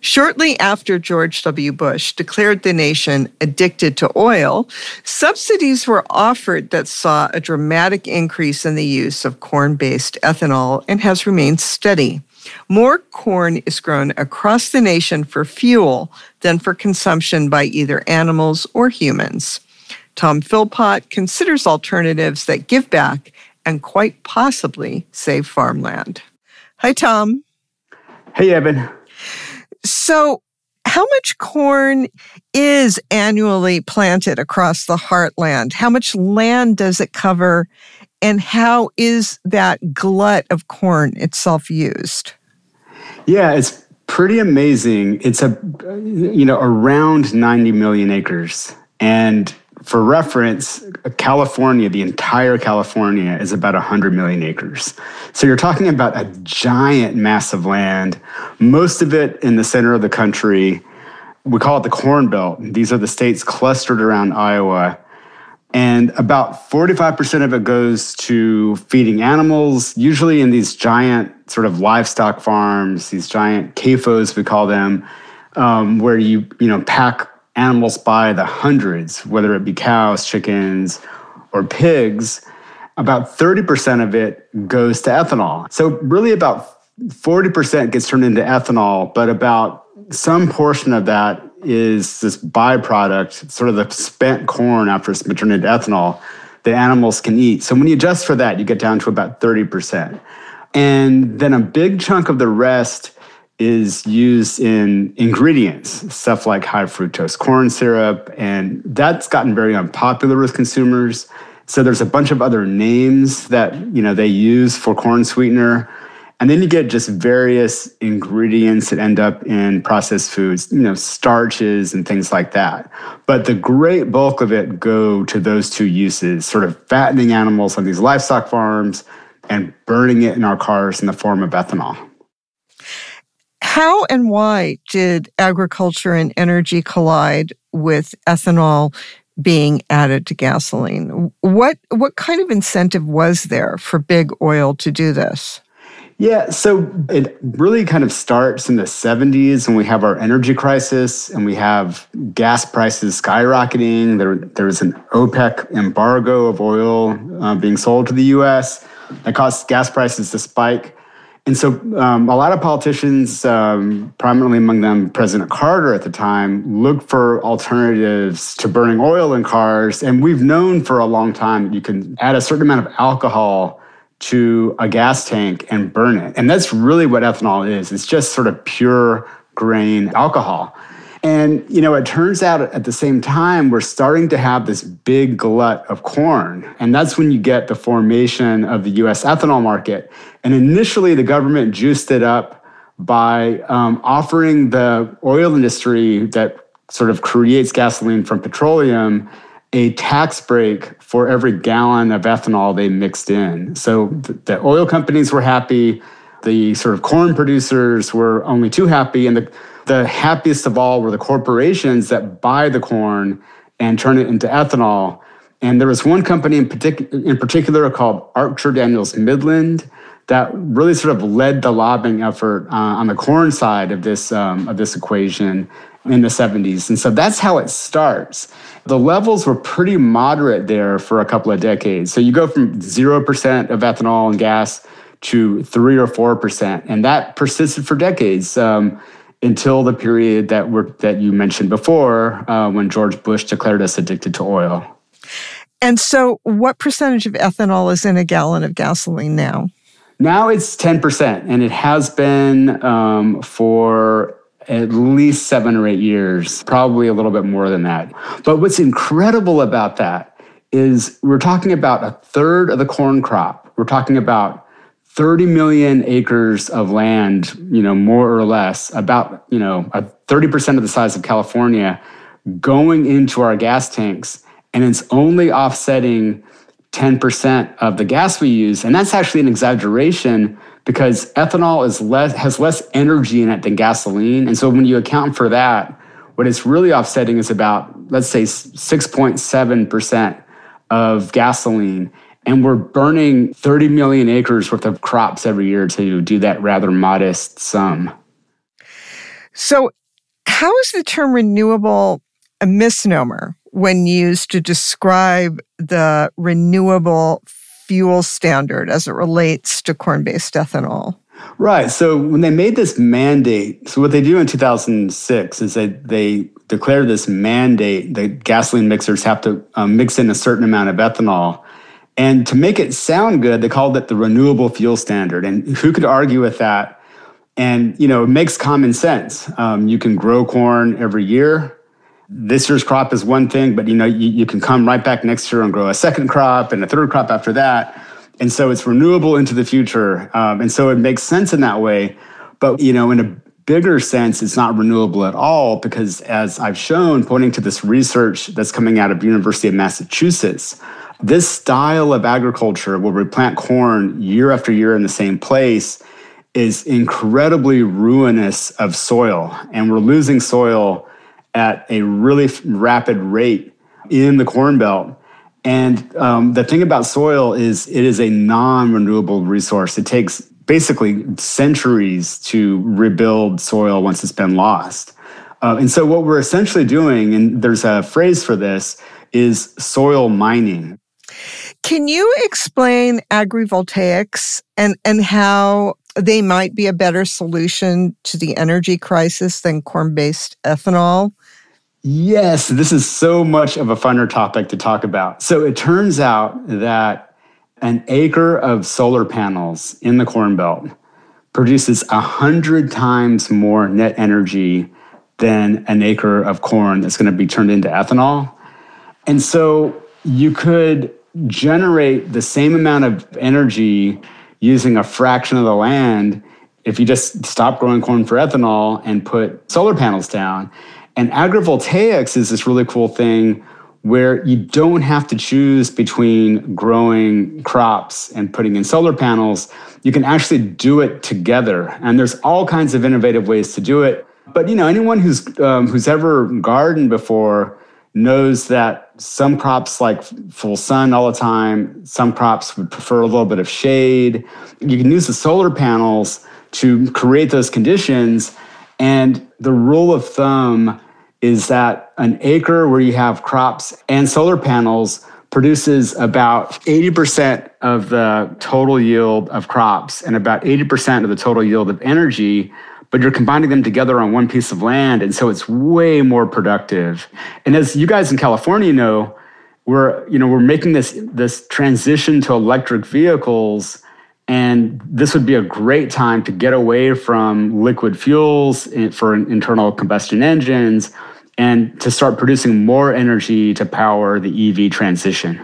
Shortly after George W. Bush declared the nation addicted to oil, subsidies were offered that saw a dramatic increase in the use of corn based ethanol and has remained steady. More corn is grown across the nation for fuel than for consumption by either animals or humans. Tom Philpott considers alternatives that give back and quite possibly save farmland. Hi, Tom. Hey, Evan. So, how much corn is annually planted across the heartland? How much land does it cover? And how is that glut of corn itself used? Yeah, it's pretty amazing. It's a you know around 90 million acres. And for reference, California, the entire California is about 100 million acres. So you're talking about a giant mass of land, most of it in the center of the country. We call it the Corn Belt. These are the states clustered around Iowa. And about 45% of it goes to feeding animals, usually in these giant sort of livestock farms, these giant CAFOs, we call them, um, where you, you know, pack animals by the hundreds, whether it be cows, chickens, or pigs, about 30% of it goes to ethanol. So, really, about 40% gets turned into ethanol, but about some portion of that is this byproduct, sort of the spent corn after it's been turned into ethanol that animals can eat. So, when you adjust for that, you get down to about 30%. And then a big chunk of the rest is used in ingredients, stuff like high fructose corn syrup, and that's gotten very unpopular with consumers. So there's a bunch of other names that you know they use for corn sweetener. And then you get just various ingredients that end up in processed foods, you know, starches and things like that. But the great bulk of it go to those two uses, sort of fattening animals on these livestock farms and burning it in our cars in the form of ethanol. How and why did agriculture and energy collide with ethanol being added to gasoline? What what kind of incentive was there for big oil to do this? Yeah, so it really kind of starts in the 70s when we have our energy crisis and we have gas prices skyrocketing. There, there's an OPEC embargo of oil uh, being sold to the US that caused gas prices to spike. And so, um, a lot of politicians, um, prominently among them President Carter at the time, looked for alternatives to burning oil in cars. And we've known for a long time that you can add a certain amount of alcohol to a gas tank and burn it. And that's really what ethanol is it's just sort of pure grain alcohol. And, you know, it turns out at the same time, we're starting to have this big glut of corn. And that's when you get the formation of the US ethanol market. And initially, the government juiced it up by um, offering the oil industry that sort of creates gasoline from petroleum a tax break for every gallon of ethanol they mixed in. So the oil companies were happy. The sort of corn producers were only too happy. And the the happiest of all were the corporations that buy the corn and turn it into ethanol. And there was one company in, partic- in particular called Archer Daniels Midland that really sort of led the lobbying effort uh, on the corn side of this um, of this equation in the 70s. And so that's how it starts. The levels were pretty moderate there for a couple of decades. So you go from 0% of ethanol and gas to 3 or 4%. And that persisted for decades. Um, until the period that we that you mentioned before, uh, when George Bush declared us addicted to oil. And so, what percentage of ethanol is in a gallon of gasoline now? Now it's 10%, and it has been um, for at least seven or eight years, probably a little bit more than that. But what's incredible about that is we're talking about a third of the corn crop. We're talking about 30 million acres of land, you know, more or less, about, you know, a 30% of the size of California going into our gas tanks. And it's only offsetting 10% of the gas we use. And that's actually an exaggeration because ethanol is less, has less energy in it than gasoline. And so when you account for that, what it's really offsetting is about, let's say, 6.7% of gasoline and we're burning 30 million acres worth of crops every year to do that rather modest sum. So, how is the term renewable a misnomer when used to describe the renewable fuel standard as it relates to corn based ethanol? Right. So when they made this mandate, so what they do in 2006 is that they declare this mandate that gasoline mixers have to um, mix in a certain amount of ethanol. And to make it sound good, they called it the renewable fuel standard. And who could argue with that? And you know, it makes common sense. Um, you can grow corn every year. This year's crop is one thing, but you know, you, you can come right back next year and grow a second crop and a third crop after that. And so it's renewable into the future. Um, and so it makes sense in that way. But you know, in a bigger sense, it's not renewable at all because, as I've shown, pointing to this research that's coming out of University of Massachusetts, this style of agriculture, where we plant corn year after year in the same place, is incredibly ruinous of soil. And we're losing soil at a really rapid rate in the Corn Belt. And um, the thing about soil is it is a non renewable resource. It takes basically centuries to rebuild soil once it's been lost. Uh, and so, what we're essentially doing, and there's a phrase for this, is soil mining. Can you explain agrivoltaics and, and how they might be a better solution to the energy crisis than corn based ethanol? Yes, this is so much of a funner topic to talk about. So it turns out that an acre of solar panels in the Corn Belt produces 100 times more net energy than an acre of corn that's going to be turned into ethanol. And so you could generate the same amount of energy using a fraction of the land if you just stop growing corn for ethanol and put solar panels down. And agrivoltaics is this really cool thing where you don't have to choose between growing crops and putting in solar panels. You can actually do it together. And there's all kinds of innovative ways to do it. But you know, anyone who's um, who's ever gardened before knows that some crops like full sun all the time. Some crops would prefer a little bit of shade. You can use the solar panels to create those conditions. And the rule of thumb is that an acre where you have crops and solar panels produces about 80% of the total yield of crops and about 80% of the total yield of energy but you're combining them together on one piece of land. And so it's way more productive. And as you guys in California know, we're, you know, we're making this, this transition to electric vehicles. And this would be a great time to get away from liquid fuels eh, for internal combustion engines and to start producing more energy to power the EV transition.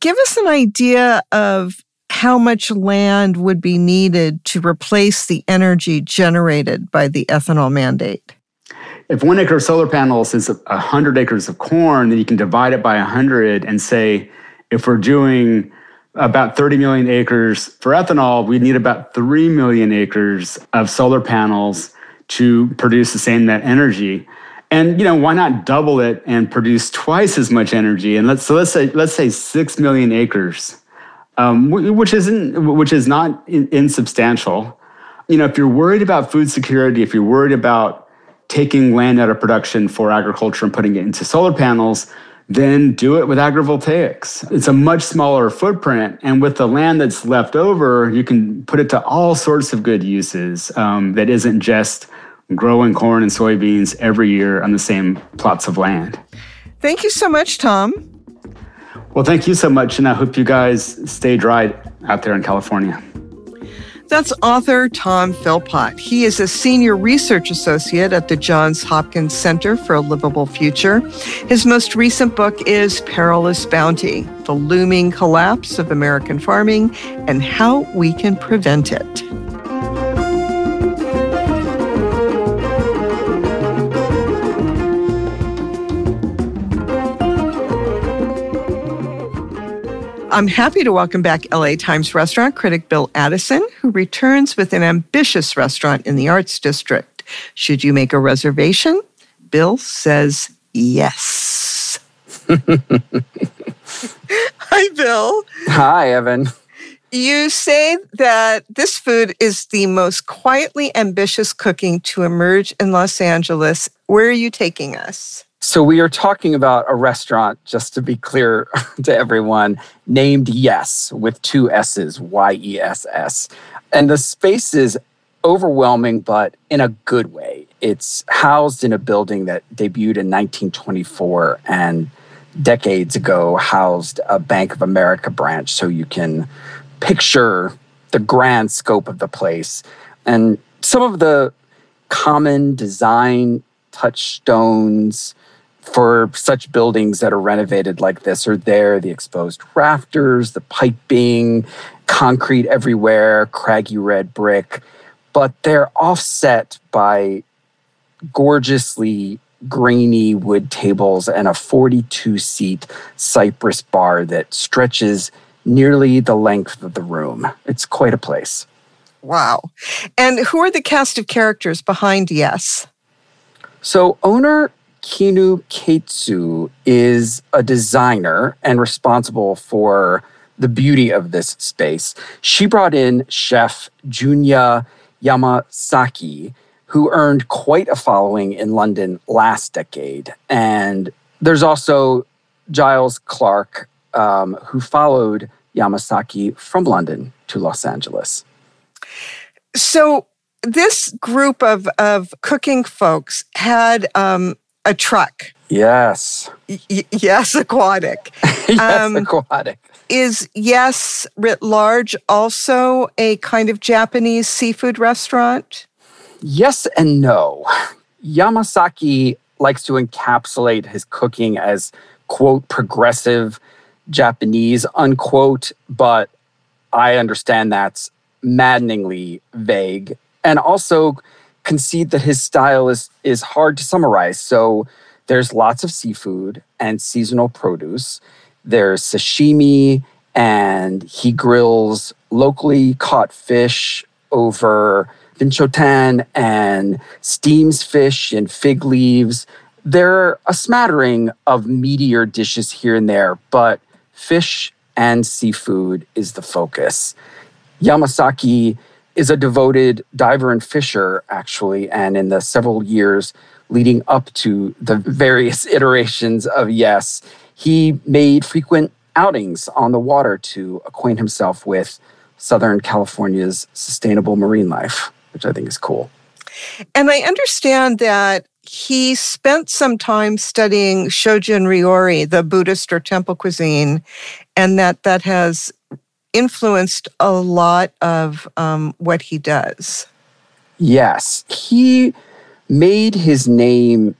Give us an idea of how much land would be needed to replace the energy generated by the ethanol mandate? If one acre of solar panels is 100 acres of corn, then you can divide it by 100 and say, if we're doing about 30 million acres for ethanol, we need about 3 million acres of solar panels to produce the same net energy. And you know, why not double it and produce twice as much energy? And let's so let's say let's say 6 million acres um, which isn't which is not in, insubstantial. You know, if you're worried about food security, if you're worried about taking land out of production for agriculture and putting it into solar panels, then do it with agrivoltaics. It's a much smaller footprint, and with the land that's left over, you can put it to all sorts of good uses. Um, that isn't just growing corn and soybeans every year on the same plots of land. Thank you so much, Tom. Well, thank you so much, and I hope you guys stay dry out there in California. That's author Tom Philpott. He is a senior research associate at the Johns Hopkins Center for a Livable Future. His most recent book is Perilous Bounty The Looming Collapse of American Farming and How We Can Prevent It. I'm happy to welcome back LA Times restaurant critic Bill Addison, who returns with an ambitious restaurant in the Arts District. Should you make a reservation? Bill says yes. <laughs> Hi, Bill. Hi, Evan. You say that this food is the most quietly ambitious cooking to emerge in Los Angeles. Where are you taking us? So, we are talking about a restaurant, just to be clear <laughs> to everyone, named Yess with two S's, Y E S S. And the space is overwhelming, but in a good way. It's housed in a building that debuted in 1924 and decades ago housed a Bank of America branch. So, you can picture the grand scope of the place. And some of the common design touchstones, for such buildings that are renovated like this are there the exposed rafters, the piping, concrete everywhere, craggy red brick, but they're offset by gorgeously grainy wood tables and a 42 seat cypress bar that stretches nearly the length of the room. It's quite a place. Wow. And who are the cast of characters behind Yess? So, owner Kinu Keitsu is a designer and responsible for the beauty of this space. She brought in chef Junya Yamasaki, who earned quite a following in London last decade. And there's also Giles Clark, um, who followed Yamasaki from London to Los Angeles. So, this group of, of cooking folks had um, a truck. Yes. Y- yes, aquatic. <laughs> yes, um, aquatic. Is Yes writ large also a kind of Japanese seafood restaurant? Yess and no. Yamasaki likes to encapsulate his cooking as, quote, progressive Japanese, unquote, but I understand that's maddeningly vague. And also, concede that his style is is hard to summarize. So there's lots of seafood and seasonal produce. There's sashimi and he grills locally caught fish over binchotan and steams fish in fig leaves. There are a smattering of meatier dishes here and there, but fish and seafood is the focus. Yamasaki is a devoted diver and fisher, actually. And in the several years leading up to the various <laughs> iterations of Yess, he made frequent outings on the water to acquaint himself with Southern California's sustainable marine life, which I think is cool. And I understand that he spent some time studying Shojin Ryori, the Buddhist or temple cuisine, and that that has influenced a lot of um, what he does. Yes. He made his name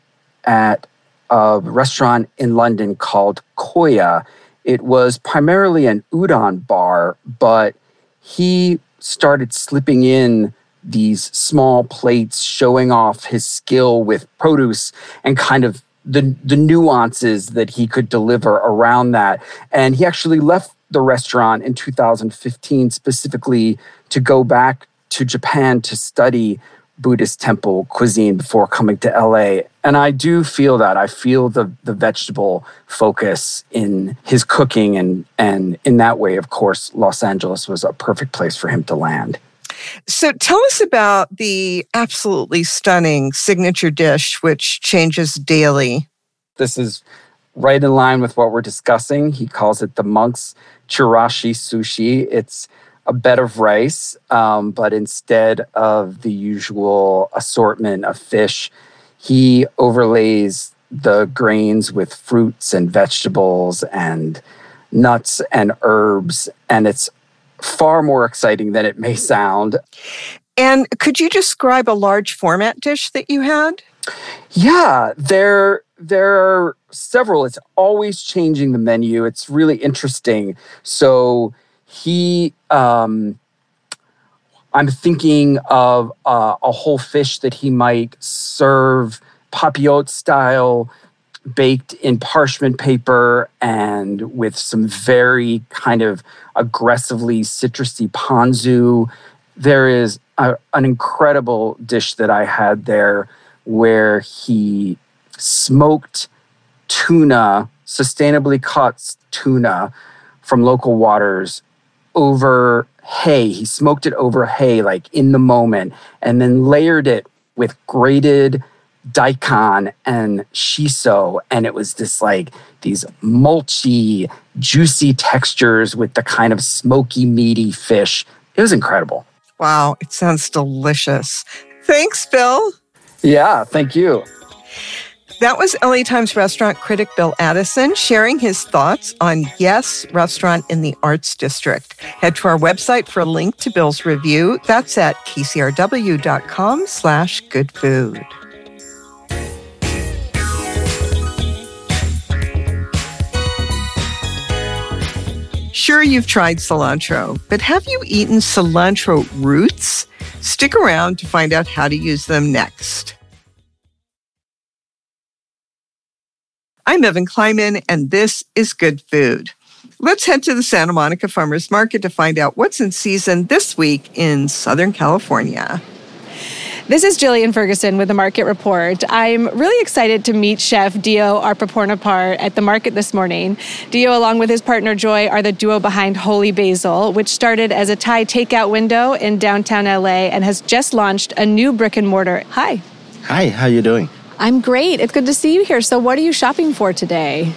at a restaurant in London called Koya. It was primarily an udon bar, but he started slipping in these small plates showing off his skill with produce and kind of the the nuances that he could deliver around that and he actually left the restaurant in 2015 specifically to go back to Japan to study Buddhist temple cuisine before coming to LA. And I do feel that. I feel the the vegetable focus in his cooking and and in that way, of course, Los Angeles was a perfect place for him to land. So tell us about the absolutely stunning signature dish which changes daily. This is right in line with what we're discussing. He calls it the monk's chirashi sushi. It's a bed of rice, um, but instead of the usual assortment of fish, he overlays the grains with fruits and vegetables and nuts and herbs. And it's far more exciting than it may sound. And could you describe a large format dish that you had? Yeah, there there are several. It's always changing the menu. It's really interesting. So he um I'm thinking of uh, a whole fish that he might serve papillote style baked in parchment paper and with some very kind of aggressively citrusy ponzu. There is a, an incredible dish that I had there where he smoked tuna, sustainably caught tuna from local waters over hay. He smoked it over hay, like in the moment, and then layered it with grated daikon and shiso. And it was this like these mulchy, juicy textures with the kind of smoky, meaty fish. It was incredible. Wow, it sounds delicious. Thanks, Bill. Yeah, thank you. That was LA Times restaurant critic Bill Addison sharing his thoughts on Yess Restaurant in the Arts District. Head to our website for a link to Bill's review. That's at kcrw.com slash good food. Sure, you've tried cilantro, but have you eaten cilantro roots? Stick around to find out how to use them next. I'm Evan Kleiman, and this is Good Food. Let's head to the Santa Monica Farmers Market to find out what's in season this week in Southern California. This is Jillian Ferguson with the Market Report. I'm really excited to meet Chef Deau Arpapornnopparat at the market this morning. Deau, along with his partner Joy, are the duo behind Holy Basil, which started as a Thai takeout window in downtown LA and has just launched a new brick and mortar. Hi. Hi, how are you doing? I'm great. It's good to see you here. So, what are you shopping for today?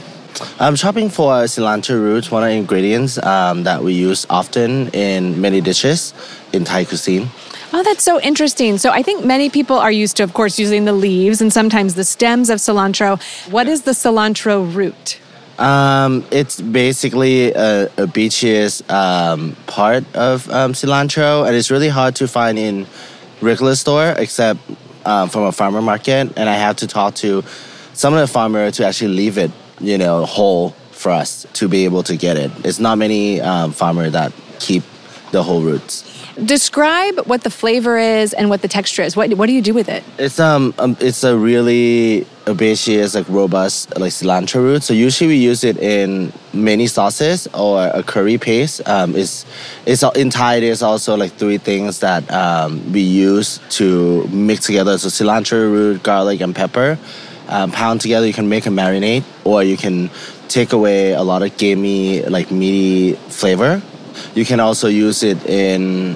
I'm shopping for cilantro root, one of the ingredients um, that we use often in many dishes in Thai cuisine. Oh, that's so interesting. So, I think many people are used to, of course, using the leaves and sometimes the stems of cilantro. What is the cilantro root? Um, it's basically a, a beachiest um, part of um, cilantro, and it's really hard to find in regular store except um, from a farmer market, and I have to talk to some of the farmer to actually leave it, you know, whole for us to be able to get it. It's not many um, farmer that keep the whole roots. Describe what the flavor is and what the texture is. What what do you do with it? It's um, um it's a really herbaceous like robust like cilantro root. So usually we use it in many sauces or a curry paste. Um, it's it's in Thai. There's also like three things that um, we use to mix together. So cilantro root, garlic, and pepper. Um, pound together. You can make a marinade, or you can take away a lot of gamey like meaty flavor. You can also use it in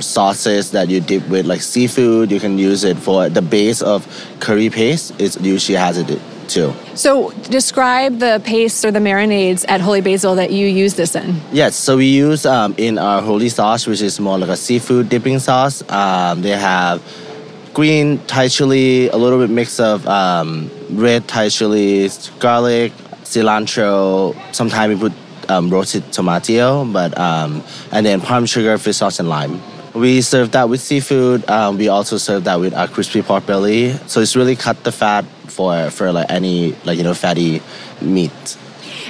sauces that you dip with like seafood. You can use it for the base of curry paste. It usually has it too. So describe the paste or the marinades at Holy Basil that you use this in. Yes, so we use um, in our holy sauce, which is more like a seafood dipping sauce. Um, they have green Thai chili, a little bit mix of um, red Thai chilies, garlic, cilantro. Sometimes we put um, roasted tomatillo, but um, and then palm sugar, fish sauce, and lime. We serve that with seafood. Um, we also serve that with our crispy pork belly. So it's really cut the fat for for like any like you know fatty meat.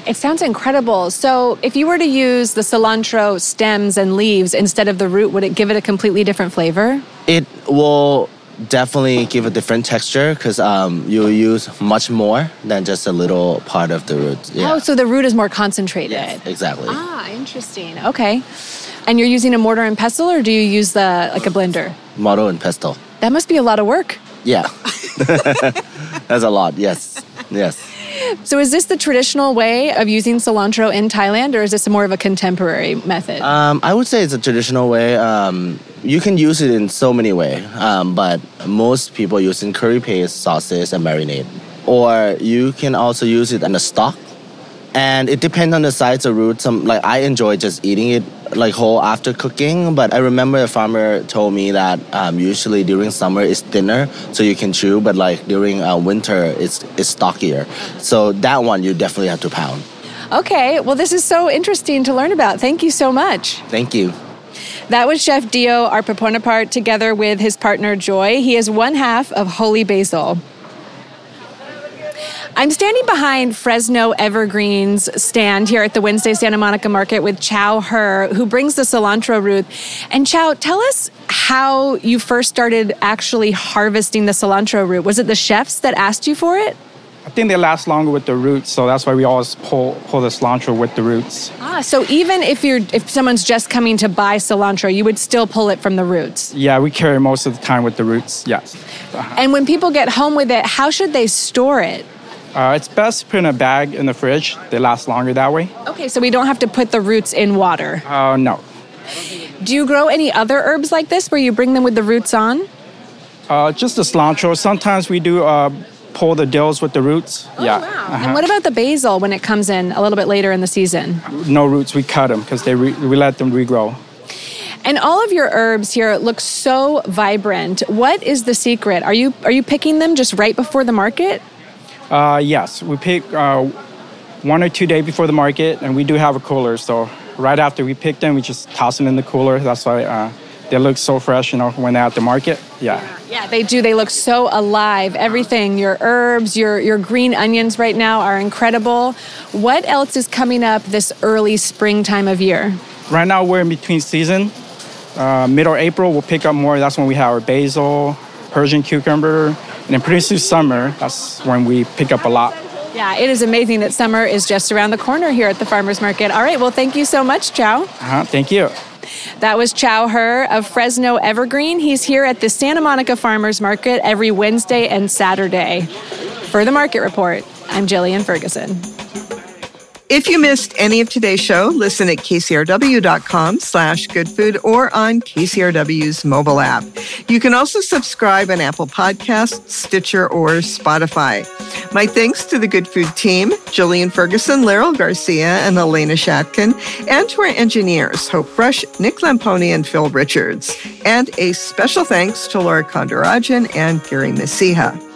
It sounds incredible. So, if you were to use the cilantro stems and leaves instead of the root, would it give it a completely different flavor? It will definitely give a different texture because um, you use much more than just a little part of the root. Yeah. Oh, so the root is more concentrated. Yes, exactly. Ah, interesting. Okay. And you're using a mortar and pestle, or do you use the like a blender? Mortar and pestle. That must be a lot of work. Yeah, <laughs> that's a lot. Yes, yes. So, is this the traditional way of using cilantro in Thailand, or is this more of a contemporary method? Um, I would say it's a traditional way. Um, you can use it in so many ways, um, but most people use in curry paste, sauces, and marinade. Or you can also use it in a stock and it depends on the size of root. Some like I enjoy just eating it like whole after cooking, but I remember a farmer told me that um, usually during summer it's thinner, so you can chew, but like during uh, winter it's it's stockier. So that one you definitely have to pound. Okay, well, this is so interesting to learn about. Thank you so much. Thank you. That was Chef Deau Arpapornnopparat together with his partner Joy. He is one half of Holy Basil. I'm standing behind Fresno Evergreen's stand here at the Wednesday Santa Monica Market with Chow Her, who brings the cilantro root. And Chow, tell us how you first started actually harvesting the cilantro root. Was it the chefs that asked you for it? I think they last longer with the roots, so that's why we always pull pull the cilantro with the roots. Ah, so even if you're if someone's just coming to buy cilantro, you would still pull it from the roots. Yeah, we carry most of the time with the roots. Yes. Uh-huh. And when people get home with it, how should they store it? Uh, it's best to put in a bag in the fridge. They last longer that way. Okay, so we don't have to put the roots in water. Uh, no. Do you grow any other herbs like this where you bring them with the roots on? Uh, just the cilantro. Sometimes we do uh, pull the dills with the roots. Oh, yeah. Wow. Uh-huh. And what about the basil when it comes in a little bit later in the season? No roots. We cut them because they re- we let them regrow. And all of your herbs here look so vibrant. What is the secret? Are you are you picking them just right before the market? Uh, yes, we pick uh, one or two days before the market, and we do have a cooler. So right after we pick them, we just toss them in the cooler. That's why uh, they look so fresh, you know, when they're at the market. Yeah. Yeah, they do. They look so alive. Everything, your herbs, your your green onions right now are incredible. What else is coming up this early spring time of year? Right now we're in between season. Uh, middle April we'll pick up more. That's when we have our basil, Persian cucumber, and then pretty soon summer. That's when we pick up a lot. Yeah, it is amazing that summer is just around the corner here at the farmers market. All right, well, thank you so much, Chow. Uh-huh, thank you. That was Chow Her of Fresno Evergreen. He's here at the Santa Monica Farmers Market every Wednesday and Saturday. For the Market Report, I'm Jillian Ferguson. If you missed any of today's show, listen at kcrw.com slash goodfood or on KCRW's mobile app. You can also subscribe on Apple Podcasts, Stitcher, or Spotify. My thanks to the Good Food team, Jillian Ferguson, Laryl Garcia, and Elena Shatkin, and to our engineers, Hope Brush, Nick Lamponi, and Phil Richards. And a special thanks to Laura Kondarajan and Gary Messiha.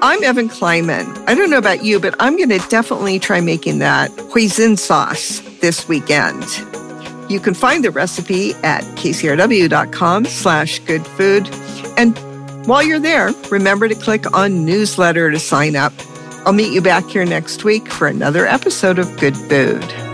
I'm Evan Kleiman. I don't know about you, but I'm going to definitely try making that hoisin sauce this weekend. You can find the recipe at kcrw.com slash good food. And while you're there, remember to click on newsletter to sign up. I'll meet you back here next week for another episode of Good Food.